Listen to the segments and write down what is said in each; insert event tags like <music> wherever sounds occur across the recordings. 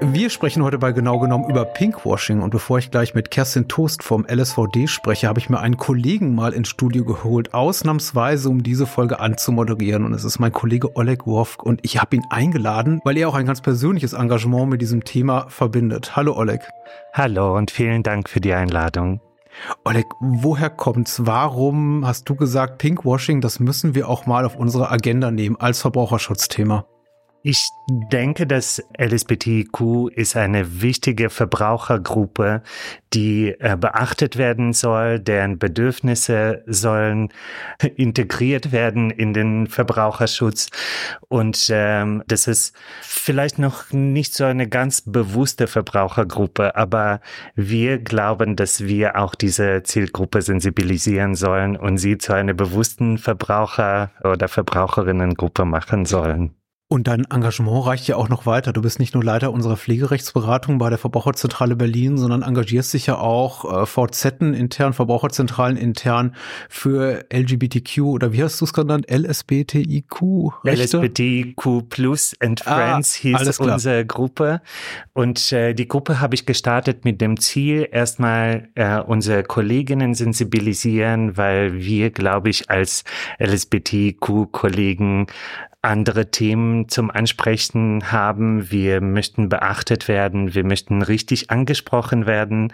Wir sprechen heute bei genau genommen über Pinkwashing und bevor ich gleich mit Kerstin Toast vom LSVD spreche, habe ich mir einen Kollegen mal ins Studio geholt, ausnahmsweise um diese Folge anzumoderieren und es ist mein Kollege Oleg Worfk und ich habe ihn eingeladen, weil er auch ein ganz persönliches Engagement mit diesem Thema verbindet. Hallo Oleg. Hallo und vielen Dank für die Einladung. Oleg, woher kommt's? Warum hast du gesagt, Pinkwashing, das müssen wir auch mal auf unsere Agenda nehmen als Verbraucherschutzthema? Ich denke, dass LSBTQ ist eine wichtige Verbrauchergruppe, die äh, beachtet werden soll, deren Bedürfnisse sollen <laughs> integriert werden in den Verbraucherschutz. Und ähm, das ist vielleicht noch nicht so eine ganz bewusste Verbrauchergruppe, aber wir glauben, dass wir auch diese Zielgruppe sensibilisieren sollen und sie zu einer bewussten Verbraucher- oder Verbraucherinnengruppe machen sollen. Und dein Engagement reicht ja auch noch weiter. Du bist nicht nur Leiter unserer Pflegerechtsberatung bei der Verbraucherzentrale Berlin, sondern engagierst dich ja auch äh, VZ intern, Verbraucherzentralen intern für LGBTQ oder wie hast du es genannt? LSBTIQ? Rechte? LSBTIQ Plus and ah, Friends hieß unsere Gruppe. Und äh, die Gruppe habe ich gestartet mit dem Ziel, erstmal äh, unsere Kolleginnen sensibilisieren, weil wir, glaube ich, als LSBTIQ-Kollegen andere Themen zum Ansprechen haben. Wir möchten beachtet werden. Wir möchten richtig angesprochen werden.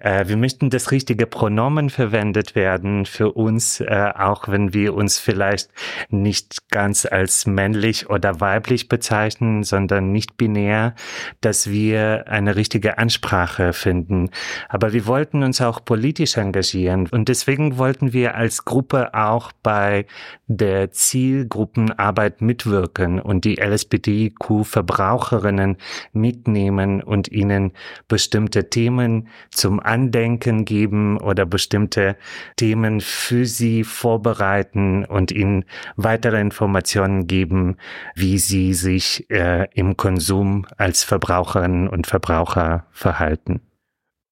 Äh, wir möchten das richtige Pronomen verwendet werden für uns, äh, auch wenn wir uns vielleicht nicht ganz als männlich oder weiblich bezeichnen, sondern nicht binär, dass wir eine richtige Ansprache finden. Aber wir wollten uns auch politisch engagieren und deswegen wollten wir als Gruppe auch bei der Zielgruppenarbeit mitwirken und die LSBTQ-Verbraucherinnen mitnehmen und ihnen bestimmte Themen zum Andenken geben oder bestimmte Themen für sie vorbereiten und ihnen weitere Informationen geben, wie sie sich äh, im Konsum als Verbraucherinnen und Verbraucher verhalten.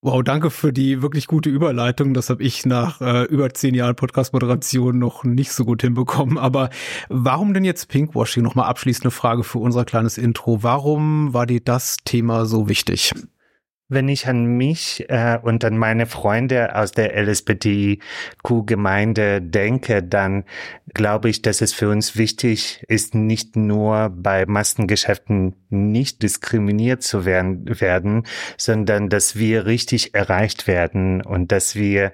Wow, danke für die wirklich gute Überleitung. Das habe ich nach äh, über zehn Jahren Podcast-Moderation noch nicht so gut hinbekommen. Aber warum denn jetzt Pinkwashing? Nochmal abschließende Frage für unser kleines Intro. Warum war dir das Thema so wichtig? Wenn ich an mich äh, und an meine Freunde aus der LSBTQ-Gemeinde denke, dann glaube ich, dass es für uns wichtig ist, nicht nur bei Massengeschäften nicht diskriminiert zu werden, werden sondern dass wir richtig erreicht werden und dass wir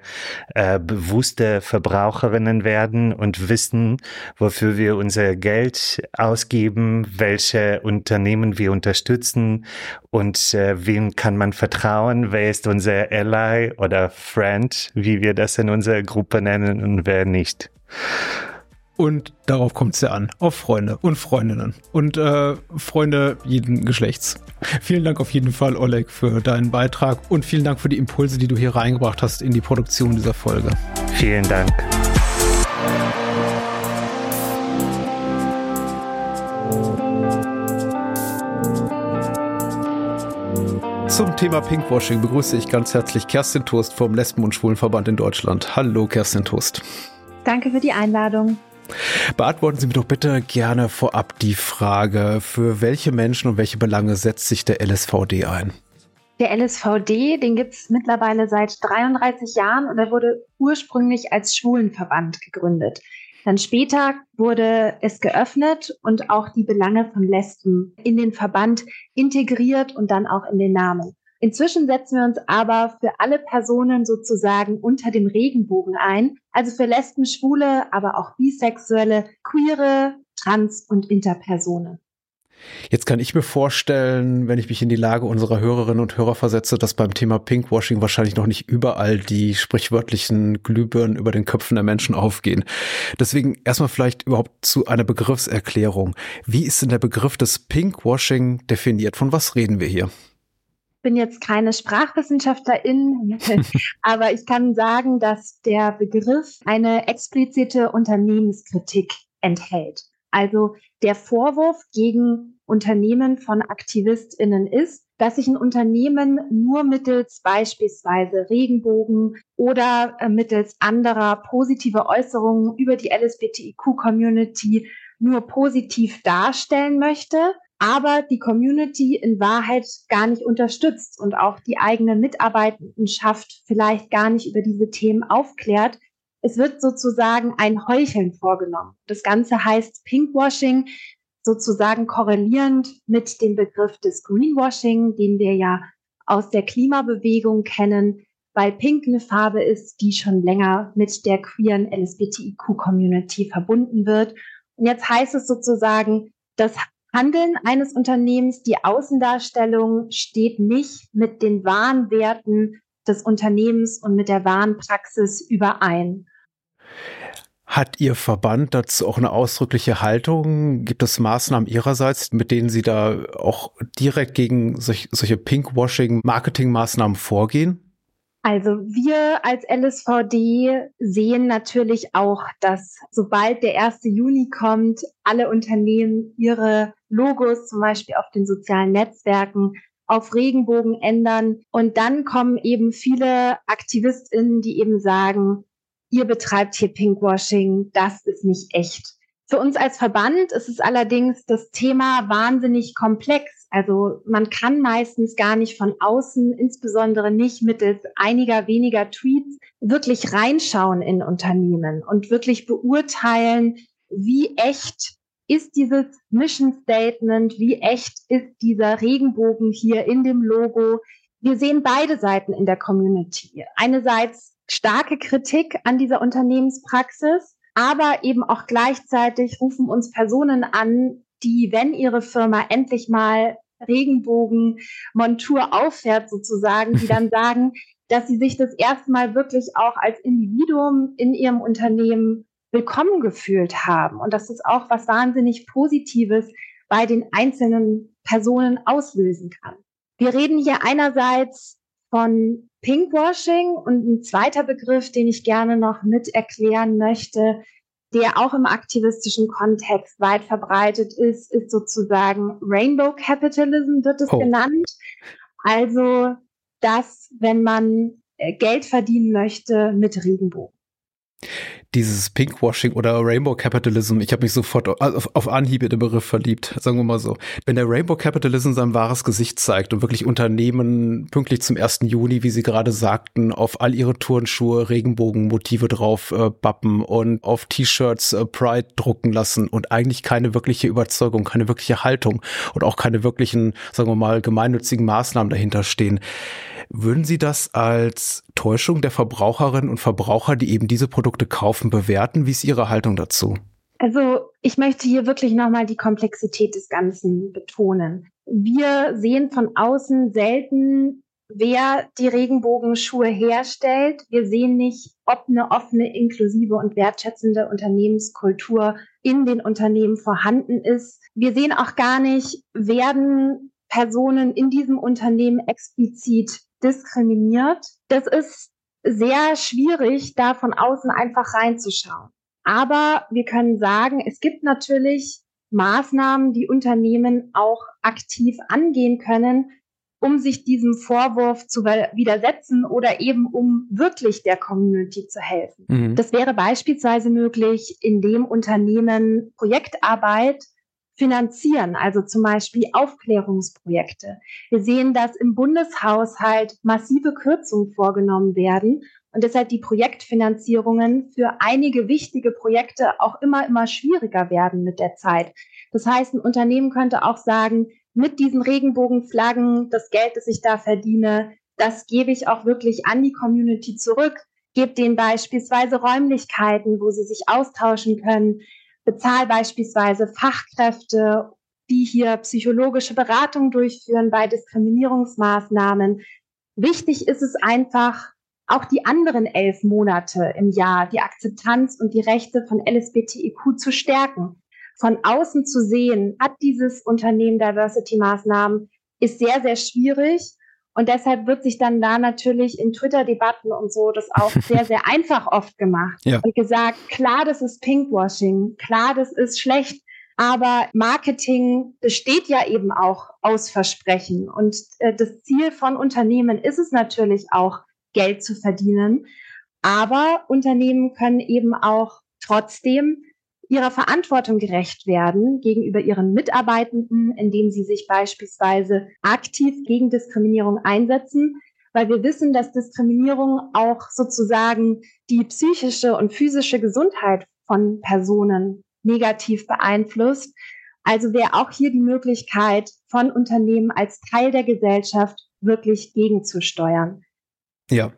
äh, bewusste Verbraucherinnen werden und wissen, wofür wir unser Geld ausgeben, welche Unternehmen wir unterstützen und äh, wem kann man vertrauen vertrauen, wer ist unser Ally oder Friend, wie wir das in unserer Gruppe nennen und wer nicht. Und darauf kommt es ja an, auf Freunde und Freundinnen und äh, Freunde jeden Geschlechts. Vielen Dank auf jeden Fall, Oleg, für deinen Beitrag und vielen Dank für die Impulse, die du hier reingebracht hast in die Produktion dieser Folge. Vielen Dank. Zum Thema Pinkwashing begrüße ich ganz herzlich Kerstin Toast vom Lesben- und Schwulenverband in Deutschland. Hallo, Kerstin Toast. Danke für die Einladung. Beantworten Sie mir doch bitte gerne vorab die Frage, für welche Menschen und welche Belange setzt sich der LSVD ein? Der LSVD, den gibt es mittlerweile seit 33 Jahren und er wurde ursprünglich als Schwulenverband gegründet. Dann später wurde es geöffnet und auch die Belange von Lesben in den Verband integriert und dann auch in den Namen. Inzwischen setzen wir uns aber für alle Personen sozusagen unter dem Regenbogen ein, also für Lesben, Schwule, aber auch Bisexuelle, Queere, Trans- und Interpersonen. Jetzt kann ich mir vorstellen, wenn ich mich in die Lage unserer Hörerinnen und Hörer versetze, dass beim Thema Pinkwashing wahrscheinlich noch nicht überall die sprichwörtlichen Glühbirnen über den Köpfen der Menschen aufgehen. Deswegen erstmal vielleicht überhaupt zu einer Begriffserklärung. Wie ist denn der Begriff des Pinkwashing definiert? Von was reden wir hier? Ich bin jetzt keine Sprachwissenschaftlerin, <laughs> aber ich kann sagen, dass der Begriff eine explizite Unternehmenskritik enthält. Also der Vorwurf gegen Unternehmen von AktivistInnen ist, dass sich ein Unternehmen nur mittels beispielsweise Regenbogen oder äh, mittels anderer positiver Äußerungen über die LSBTIQ-Community nur positiv darstellen möchte, aber die Community in Wahrheit gar nicht unterstützt und auch die eigene Mitarbeitendenschaft vielleicht gar nicht über diese Themen aufklärt. Es wird sozusagen ein Heucheln vorgenommen. Das Ganze heißt Pinkwashing, sozusagen korrelierend mit dem Begriff des Greenwashing, den wir ja aus der Klimabewegung kennen, weil Pink eine Farbe ist, die schon länger mit der queeren LSBTIQ-Community verbunden wird. Und jetzt heißt es sozusagen, das Handeln eines Unternehmens, die Außendarstellung steht nicht mit den wahren Werten des Unternehmens und mit der wahren Praxis überein. Hat Ihr Verband dazu auch eine ausdrückliche Haltung? Gibt es Maßnahmen Ihrerseits, mit denen Sie da auch direkt gegen solch, solche Pinkwashing-Marketing-Maßnahmen vorgehen? Also wir als LSVD sehen natürlich auch, dass sobald der 1. Juni kommt, alle Unternehmen ihre Logos zum Beispiel auf den sozialen Netzwerken auf Regenbogen ändern. Und dann kommen eben viele AktivistInnen, die eben sagen, ihr betreibt hier Pinkwashing, das ist nicht echt. Für uns als Verband ist es allerdings das Thema wahnsinnig komplex. Also man kann meistens gar nicht von außen, insbesondere nicht mittels einiger weniger Tweets, wirklich reinschauen in Unternehmen und wirklich beurteilen, wie echt ist dieses Mission Statement, wie echt ist dieser Regenbogen hier in dem Logo. Wir sehen beide Seiten in der Community. Einerseits starke Kritik an dieser Unternehmenspraxis, aber eben auch gleichzeitig rufen uns Personen an, die, wenn ihre Firma endlich mal Regenbogen-Montur auffährt sozusagen, die dann <laughs> sagen, dass sie sich das erste Mal wirklich auch als Individuum in ihrem Unternehmen willkommen gefühlt haben und dass das auch was wahnsinnig Positives bei den einzelnen Personen auslösen kann. Wir reden hier einerseits von Pinkwashing und ein zweiter Begriff, den ich gerne noch mit erklären möchte, der auch im aktivistischen Kontext weit verbreitet ist, ist sozusagen Rainbow Capitalism wird es oh. genannt. Also das, wenn man äh, Geld verdienen möchte mit Regenbogen dieses Pinkwashing oder Rainbow Capitalism, ich habe mich sofort auf, auf Anhieb in den Begriff verliebt, sagen wir mal so. Wenn der Rainbow Capitalism sein wahres Gesicht zeigt und wirklich Unternehmen pünktlich zum 1. Juni, wie Sie gerade sagten, auf all ihre Turnschuhe Regenbogenmotive drauf äh, bappen und auf T-Shirts äh, Pride drucken lassen und eigentlich keine wirkliche Überzeugung, keine wirkliche Haltung und auch keine wirklichen, sagen wir mal, gemeinnützigen Maßnahmen dahinter stehen. Würden Sie das als Täuschung der Verbraucherinnen und Verbraucher, die eben diese Produkte kaufen, bewerten? Wie ist Ihre Haltung dazu? Also ich möchte hier wirklich nochmal die Komplexität des Ganzen betonen. Wir sehen von außen selten, wer die Regenbogenschuhe herstellt. Wir sehen nicht, ob eine offene, inklusive und wertschätzende Unternehmenskultur in den Unternehmen vorhanden ist. Wir sehen auch gar nicht, werden Personen in diesem Unternehmen explizit diskriminiert. Das ist sehr schwierig, da von außen einfach reinzuschauen. Aber wir können sagen, es gibt natürlich Maßnahmen, die Unternehmen auch aktiv angehen können, um sich diesem Vorwurf zu widersetzen oder eben um wirklich der Community zu helfen. Mhm. Das wäre beispielsweise möglich, indem Unternehmen Projektarbeit finanzieren, also zum Beispiel Aufklärungsprojekte. Wir sehen, dass im Bundeshaushalt massive Kürzungen vorgenommen werden und deshalb die Projektfinanzierungen für einige wichtige Projekte auch immer, immer schwieriger werden mit der Zeit. Das heißt, ein Unternehmen könnte auch sagen, mit diesen Regenbogenflaggen, das Geld, das ich da verdiene, das gebe ich auch wirklich an die Community zurück, gebe denen beispielsweise Räumlichkeiten, wo sie sich austauschen können, bezahl beispielsweise Fachkräfte, die hier psychologische Beratung durchführen bei Diskriminierungsmaßnahmen. Wichtig ist es einfach, auch die anderen elf Monate im Jahr die Akzeptanz und die Rechte von LSBTIQ zu stärken. Von außen zu sehen, hat dieses Unternehmen Diversity-Maßnahmen, ist sehr, sehr schwierig. Und deshalb wird sich dann da natürlich in Twitter-Debatten und so das auch <laughs> sehr, sehr einfach oft gemacht ja. und gesagt, klar, das ist Pinkwashing, klar, das ist schlecht, aber Marketing besteht ja eben auch aus Versprechen. Und äh, das Ziel von Unternehmen ist es natürlich auch, Geld zu verdienen. Aber Unternehmen können eben auch trotzdem ihrer Verantwortung gerecht werden gegenüber ihren Mitarbeitenden, indem sie sich beispielsweise aktiv gegen Diskriminierung einsetzen, weil wir wissen, dass Diskriminierung auch sozusagen die psychische und physische Gesundheit von Personen negativ beeinflusst. Also wäre auch hier die Möglichkeit von Unternehmen als Teil der Gesellschaft wirklich gegenzusteuern. Ja,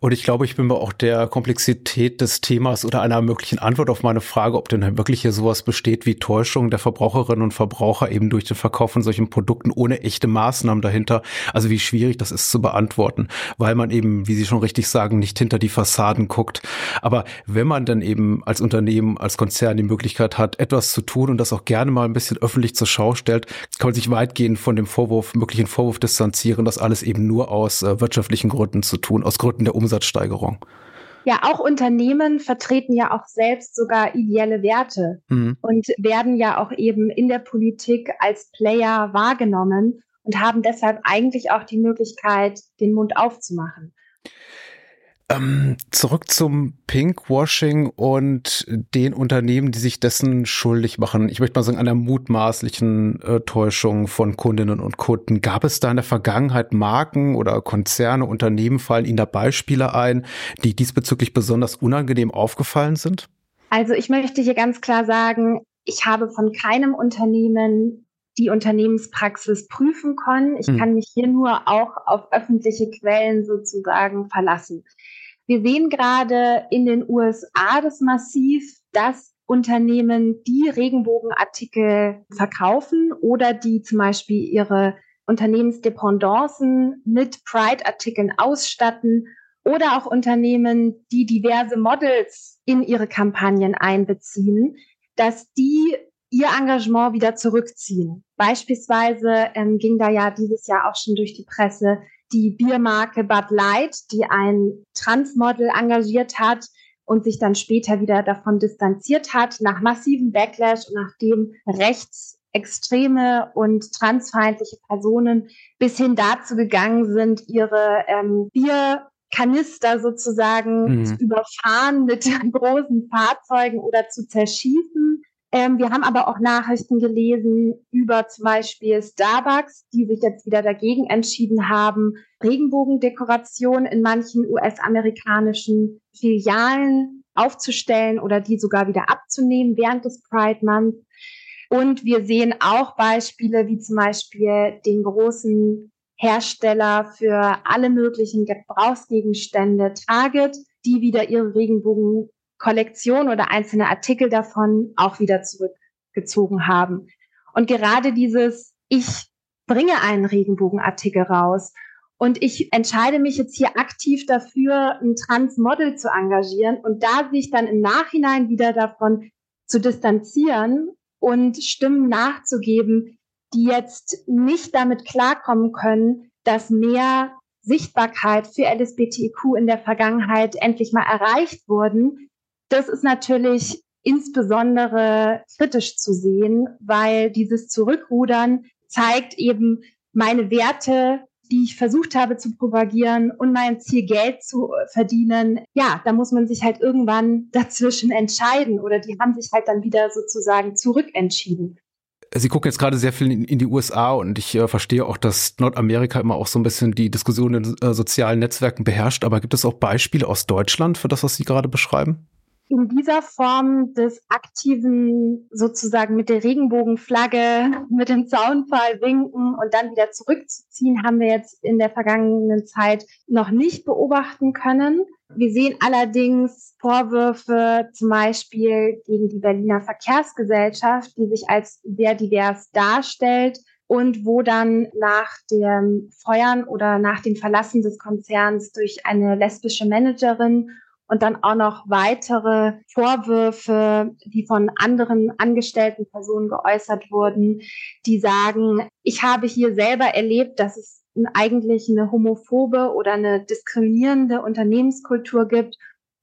und ich glaube, ich bin mir auch der Komplexität des Themas oder einer möglichen Antwort auf meine Frage, ob denn wirklich hier sowas besteht wie Täuschung der Verbraucherinnen und Verbraucher eben durch den Verkauf von solchen Produkten ohne echte Maßnahmen dahinter. Also wie schwierig das ist zu beantworten, weil man eben, wie Sie schon richtig sagen, nicht hinter die Fassaden guckt. Aber wenn man dann eben als Unternehmen, als Konzern die Möglichkeit hat, etwas zu tun und das auch gerne mal ein bisschen öffentlich zur Schau stellt, kann man sich weitgehend von dem Vorwurf, möglichen Vorwurf distanzieren, das alles eben nur aus äh, wirtschaftlichen Gründen zu tun, aus Gründen der Umsatzsteigerung. Ja, auch Unternehmen vertreten ja auch selbst sogar ideelle Werte mhm. und werden ja auch eben in der Politik als Player wahrgenommen und haben deshalb eigentlich auch die Möglichkeit, den Mund aufzumachen. Ähm, zurück zum Pinkwashing und den Unternehmen, die sich dessen schuldig machen. Ich möchte mal sagen, einer mutmaßlichen äh, Täuschung von Kundinnen und Kunden. Gab es da in der Vergangenheit Marken oder Konzerne, Unternehmen, fallen Ihnen da Beispiele ein, die diesbezüglich besonders unangenehm aufgefallen sind? Also ich möchte hier ganz klar sagen, ich habe von keinem Unternehmen die Unternehmenspraxis prüfen können. Ich hm. kann mich hier nur auch auf öffentliche Quellen sozusagen verlassen. Wir sehen gerade in den USA das massiv, dass Unternehmen, die Regenbogenartikel verkaufen oder die zum Beispiel ihre Unternehmensdependancen mit Pride-Artikeln ausstatten oder auch Unternehmen, die diverse Models in ihre Kampagnen einbeziehen, dass die ihr Engagement wieder zurückziehen. Beispielsweise ähm, ging da ja dieses Jahr auch schon durch die Presse, die Biermarke Bud Light, die ein Transmodel engagiert hat und sich dann später wieder davon distanziert hat, nach massiven Backlash und nachdem rechtsextreme und transfeindliche Personen bis hin dazu gegangen sind, ihre ähm, Bierkanister sozusagen mhm. zu überfahren mit <laughs> großen Fahrzeugen oder zu zerschießen. Ähm, wir haben aber auch Nachrichten gelesen über zum Beispiel Starbucks, die sich jetzt wieder dagegen entschieden haben, Regenbogendekoration in manchen US-amerikanischen Filialen aufzustellen oder die sogar wieder abzunehmen während des Pride Month. Und wir sehen auch Beispiele wie zum Beispiel den großen Hersteller für alle möglichen Gebrauchsgegenstände Target, die wieder ihre Regenbogen Kollektion oder einzelne Artikel davon auch wieder zurückgezogen haben. Und gerade dieses, ich bringe einen Regenbogenartikel raus und ich entscheide mich jetzt hier aktiv dafür, ein Transmodel zu engagieren und da sich dann im Nachhinein wieder davon zu distanzieren und Stimmen nachzugeben, die jetzt nicht damit klarkommen können, dass mehr Sichtbarkeit für LSBTIQ in der Vergangenheit endlich mal erreicht wurden, das ist natürlich insbesondere kritisch zu sehen, weil dieses Zurückrudern zeigt eben meine Werte, die ich versucht habe zu propagieren und mein Ziel Geld zu verdienen. Ja, da muss man sich halt irgendwann dazwischen entscheiden oder die haben sich halt dann wieder sozusagen zurückentschieden. Sie gucken jetzt gerade sehr viel in, in die USA und ich äh, verstehe auch, dass Nordamerika immer auch so ein bisschen die Diskussion in äh, sozialen Netzwerken beherrscht. Aber gibt es auch Beispiele aus Deutschland für das, was Sie gerade beschreiben? In dieser Form des aktiven, sozusagen mit der Regenbogenflagge, mit dem Zaunpfahl winken und dann wieder zurückzuziehen, haben wir jetzt in der vergangenen Zeit noch nicht beobachten können. Wir sehen allerdings Vorwürfe zum Beispiel gegen die Berliner Verkehrsgesellschaft, die sich als sehr divers darstellt und wo dann nach dem Feuern oder nach dem Verlassen des Konzerns durch eine lesbische Managerin und dann auch noch weitere Vorwürfe, die von anderen angestellten Personen geäußert wurden, die sagen, ich habe hier selber erlebt, dass es eigentlich eine homophobe oder eine diskriminierende Unternehmenskultur gibt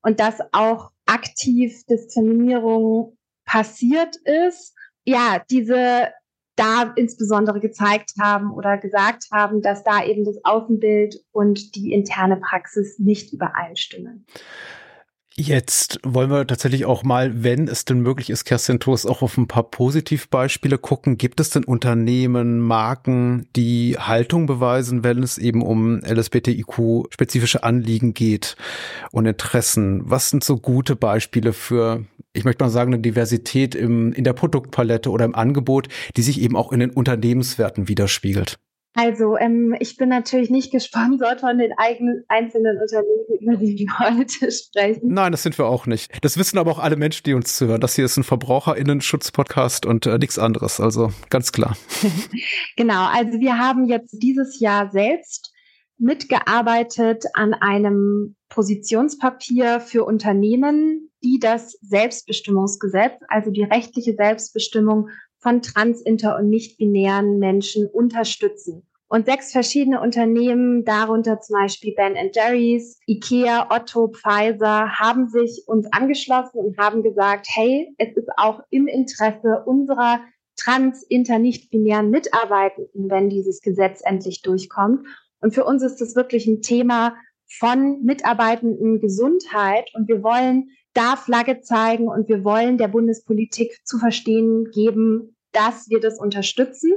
und dass auch aktiv Diskriminierung passiert ist. Ja, diese da insbesondere gezeigt haben oder gesagt haben, dass da eben das Außenbild und die interne Praxis nicht übereinstimmen. Jetzt wollen wir tatsächlich auch mal, wenn es denn möglich ist, Kerstin Toast, auch auf ein paar Positivbeispiele gucken. Gibt es denn Unternehmen, Marken, die Haltung beweisen, wenn es eben um LSBTIQ-spezifische Anliegen geht und Interessen? Was sind so gute Beispiele für, ich möchte mal sagen, eine Diversität im, in der Produktpalette oder im Angebot, die sich eben auch in den Unternehmenswerten widerspiegelt? Also ähm, ich bin natürlich nicht gesponsert von den eigenen einzelnen Unternehmen, über die wir heute sprechen. Nein, das sind wir auch nicht. Das wissen aber auch alle Menschen, die uns zuhören. Das hier ist ein Verbraucherinnen-Schutz-Podcast und äh, nichts anderes. Also ganz klar. <laughs> genau, also wir haben jetzt dieses Jahr selbst mitgearbeitet an einem Positionspapier für Unternehmen, die das Selbstbestimmungsgesetz, also die rechtliche Selbstbestimmung von trans, inter und nicht-binären Menschen unterstützen. Und sechs verschiedene Unternehmen, darunter zum Beispiel Ben Jerry's, IKEA, Otto, Pfizer, haben sich uns angeschlossen und haben gesagt, hey, es ist auch im Interesse unserer trans, inter, nicht-binären Mitarbeitenden, wenn dieses Gesetz endlich durchkommt. Und für uns ist das wirklich ein Thema von Mitarbeitenden Gesundheit. Und wir wollen da Flagge zeigen und wir wollen der Bundespolitik zu verstehen geben, dass wir das unterstützen.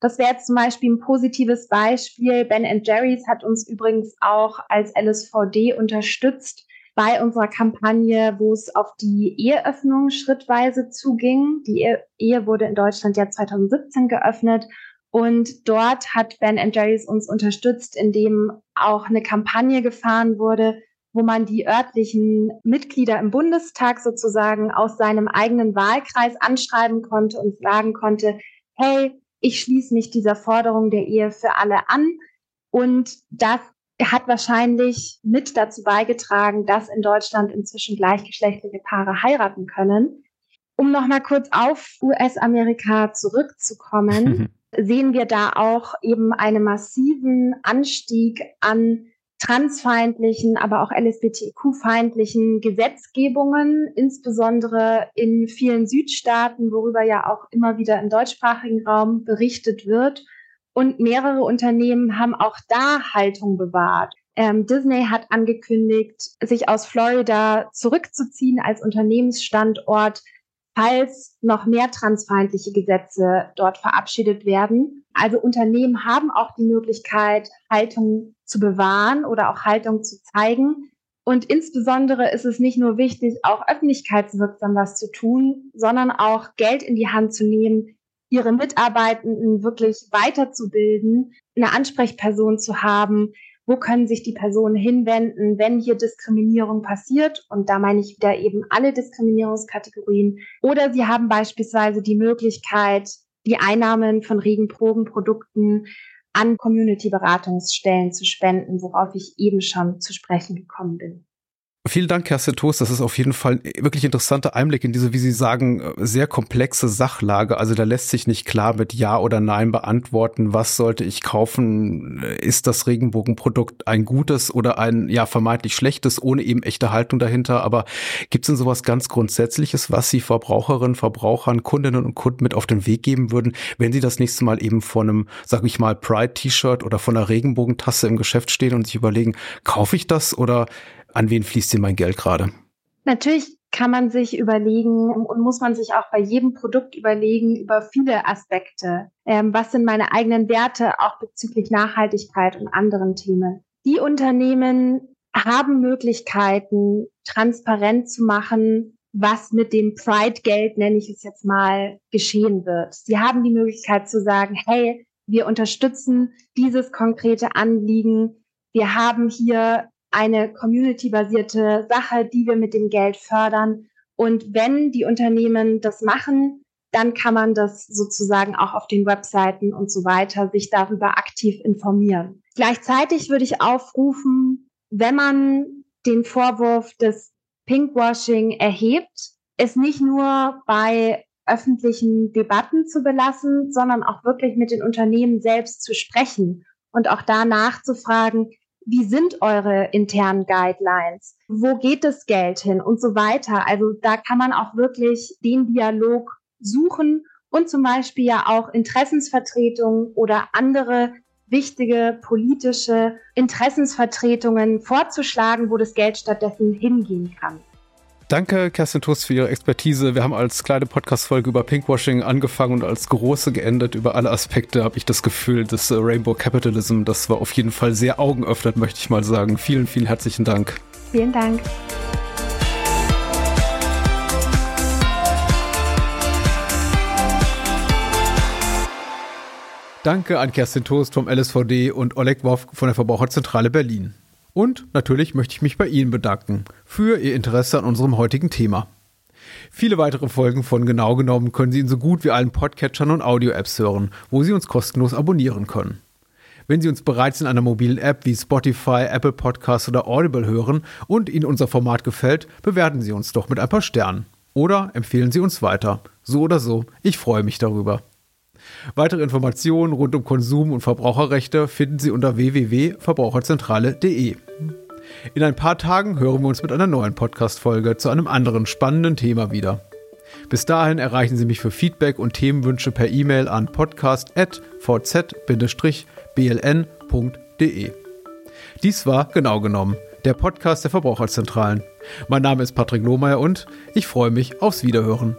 Das wäre jetzt zum Beispiel ein positives Beispiel. Ben Jerry's hat uns übrigens auch als LSVD unterstützt bei unserer Kampagne, wo es auf die Eheöffnung schrittweise zuging. Die Ehe wurde in Deutschland ja 2017 geöffnet. Und dort hat Ben Jerry's uns unterstützt, indem auch eine Kampagne gefahren wurde, wo man die örtlichen Mitglieder im Bundestag sozusagen aus seinem eigenen Wahlkreis anschreiben konnte und sagen konnte, hey, ich schließe mich dieser Forderung der Ehe für alle an. Und das hat wahrscheinlich mit dazu beigetragen, dass in Deutschland inzwischen gleichgeschlechtliche Paare heiraten können. Um nochmal kurz auf US-Amerika zurückzukommen, <laughs> sehen wir da auch eben einen massiven Anstieg an transfeindlichen, aber auch LSBTQ-feindlichen Gesetzgebungen, insbesondere in vielen Südstaaten, worüber ja auch immer wieder im deutschsprachigen Raum berichtet wird. Und mehrere Unternehmen haben auch da Haltung bewahrt. Ähm, Disney hat angekündigt, sich aus Florida zurückzuziehen als Unternehmensstandort, falls noch mehr transfeindliche Gesetze dort verabschiedet werden. Also Unternehmen haben auch die Möglichkeit, Haltung zu bewahren oder auch Haltung zu zeigen. Und insbesondere ist es nicht nur wichtig, auch öffentlichkeitswirksam was zu tun, sondern auch Geld in die Hand zu nehmen, ihre Mitarbeitenden wirklich weiterzubilden, eine Ansprechperson zu haben, wo können sich die Personen hinwenden, wenn hier Diskriminierung passiert. Und da meine ich wieder eben alle Diskriminierungskategorien. Oder sie haben beispielsweise die Möglichkeit, die Einnahmen von Regenprobenprodukten an Community-Beratungsstellen zu spenden, worauf ich eben schon zu sprechen gekommen bin. Vielen Dank, Kerstin Toast. Das ist auf jeden Fall wirklich interessanter Einblick in diese, wie Sie sagen, sehr komplexe Sachlage. Also da lässt sich nicht klar mit Ja oder Nein beantworten, was sollte ich kaufen? Ist das Regenbogenprodukt ein gutes oder ein ja vermeintlich schlechtes, ohne eben echte Haltung dahinter? Aber gibt es denn sowas ganz Grundsätzliches, was Sie Verbraucherinnen, Verbrauchern, Kundinnen und Kunden mit auf den Weg geben würden, wenn Sie das nächste Mal eben vor einem, sag ich mal, Pride-T-Shirt oder von einer Regenbogentasse im Geschäft stehen und sich überlegen, kaufe ich das oder an wen fließt denn mein Geld gerade? Natürlich kann man sich überlegen und muss man sich auch bei jedem Produkt überlegen über viele Aspekte. Ähm, was sind meine eigenen Werte auch bezüglich Nachhaltigkeit und anderen Themen? Die Unternehmen haben Möglichkeiten, transparent zu machen, was mit dem Pride-Geld, nenne ich es jetzt mal, geschehen wird. Sie haben die Möglichkeit zu sagen, hey, wir unterstützen dieses konkrete Anliegen. Wir haben hier eine community-basierte Sache, die wir mit dem Geld fördern. Und wenn die Unternehmen das machen, dann kann man das sozusagen auch auf den Webseiten und so weiter sich darüber aktiv informieren. Gleichzeitig würde ich aufrufen, wenn man den Vorwurf des Pinkwashing erhebt, es nicht nur bei öffentlichen Debatten zu belassen, sondern auch wirklich mit den Unternehmen selbst zu sprechen und auch da nachzufragen, wie sind eure internen Guidelines? Wo geht das Geld hin und so weiter? Also da kann man auch wirklich den Dialog suchen und zum Beispiel ja auch Interessensvertretungen oder andere wichtige politische Interessensvertretungen vorzuschlagen, wo das Geld stattdessen hingehen kann. Danke, Kerstin Tuss, für Ihre Expertise. Wir haben als kleine Podcast-Folge über Pinkwashing angefangen und als große geendet. Über alle Aspekte habe ich das Gefühl, dass äh, Rainbow Capitalism, das war auf jeden Fall sehr augenöffnet, möchte ich mal sagen. Vielen, vielen herzlichen Dank. Vielen Dank. Danke an Kerstin Toast vom LSVD und Oleg Woff von der Verbraucherzentrale Berlin. Und natürlich möchte ich mich bei Ihnen bedanken für Ihr Interesse an unserem heutigen Thema. Viele weitere Folgen von Genau genommen können Sie in so gut wie allen Podcatchern und Audio-Apps hören, wo Sie uns kostenlos abonnieren können. Wenn Sie uns bereits in einer mobilen App wie Spotify, Apple Podcasts oder Audible hören und Ihnen unser Format gefällt, bewerten Sie uns doch mit ein paar Sternen. Oder empfehlen Sie uns weiter. So oder so, ich freue mich darüber. Weitere Informationen rund um Konsum- und Verbraucherrechte finden Sie unter www.verbraucherzentrale.de. In ein paar Tagen hören wir uns mit einer neuen Podcast-Folge zu einem anderen spannenden Thema wieder. Bis dahin erreichen Sie mich für Feedback und Themenwünsche per E-Mail an podcast.vz-bln.de. Dies war genau genommen der Podcast der Verbraucherzentralen. Mein Name ist Patrick Lohmeier und ich freue mich aufs Wiederhören.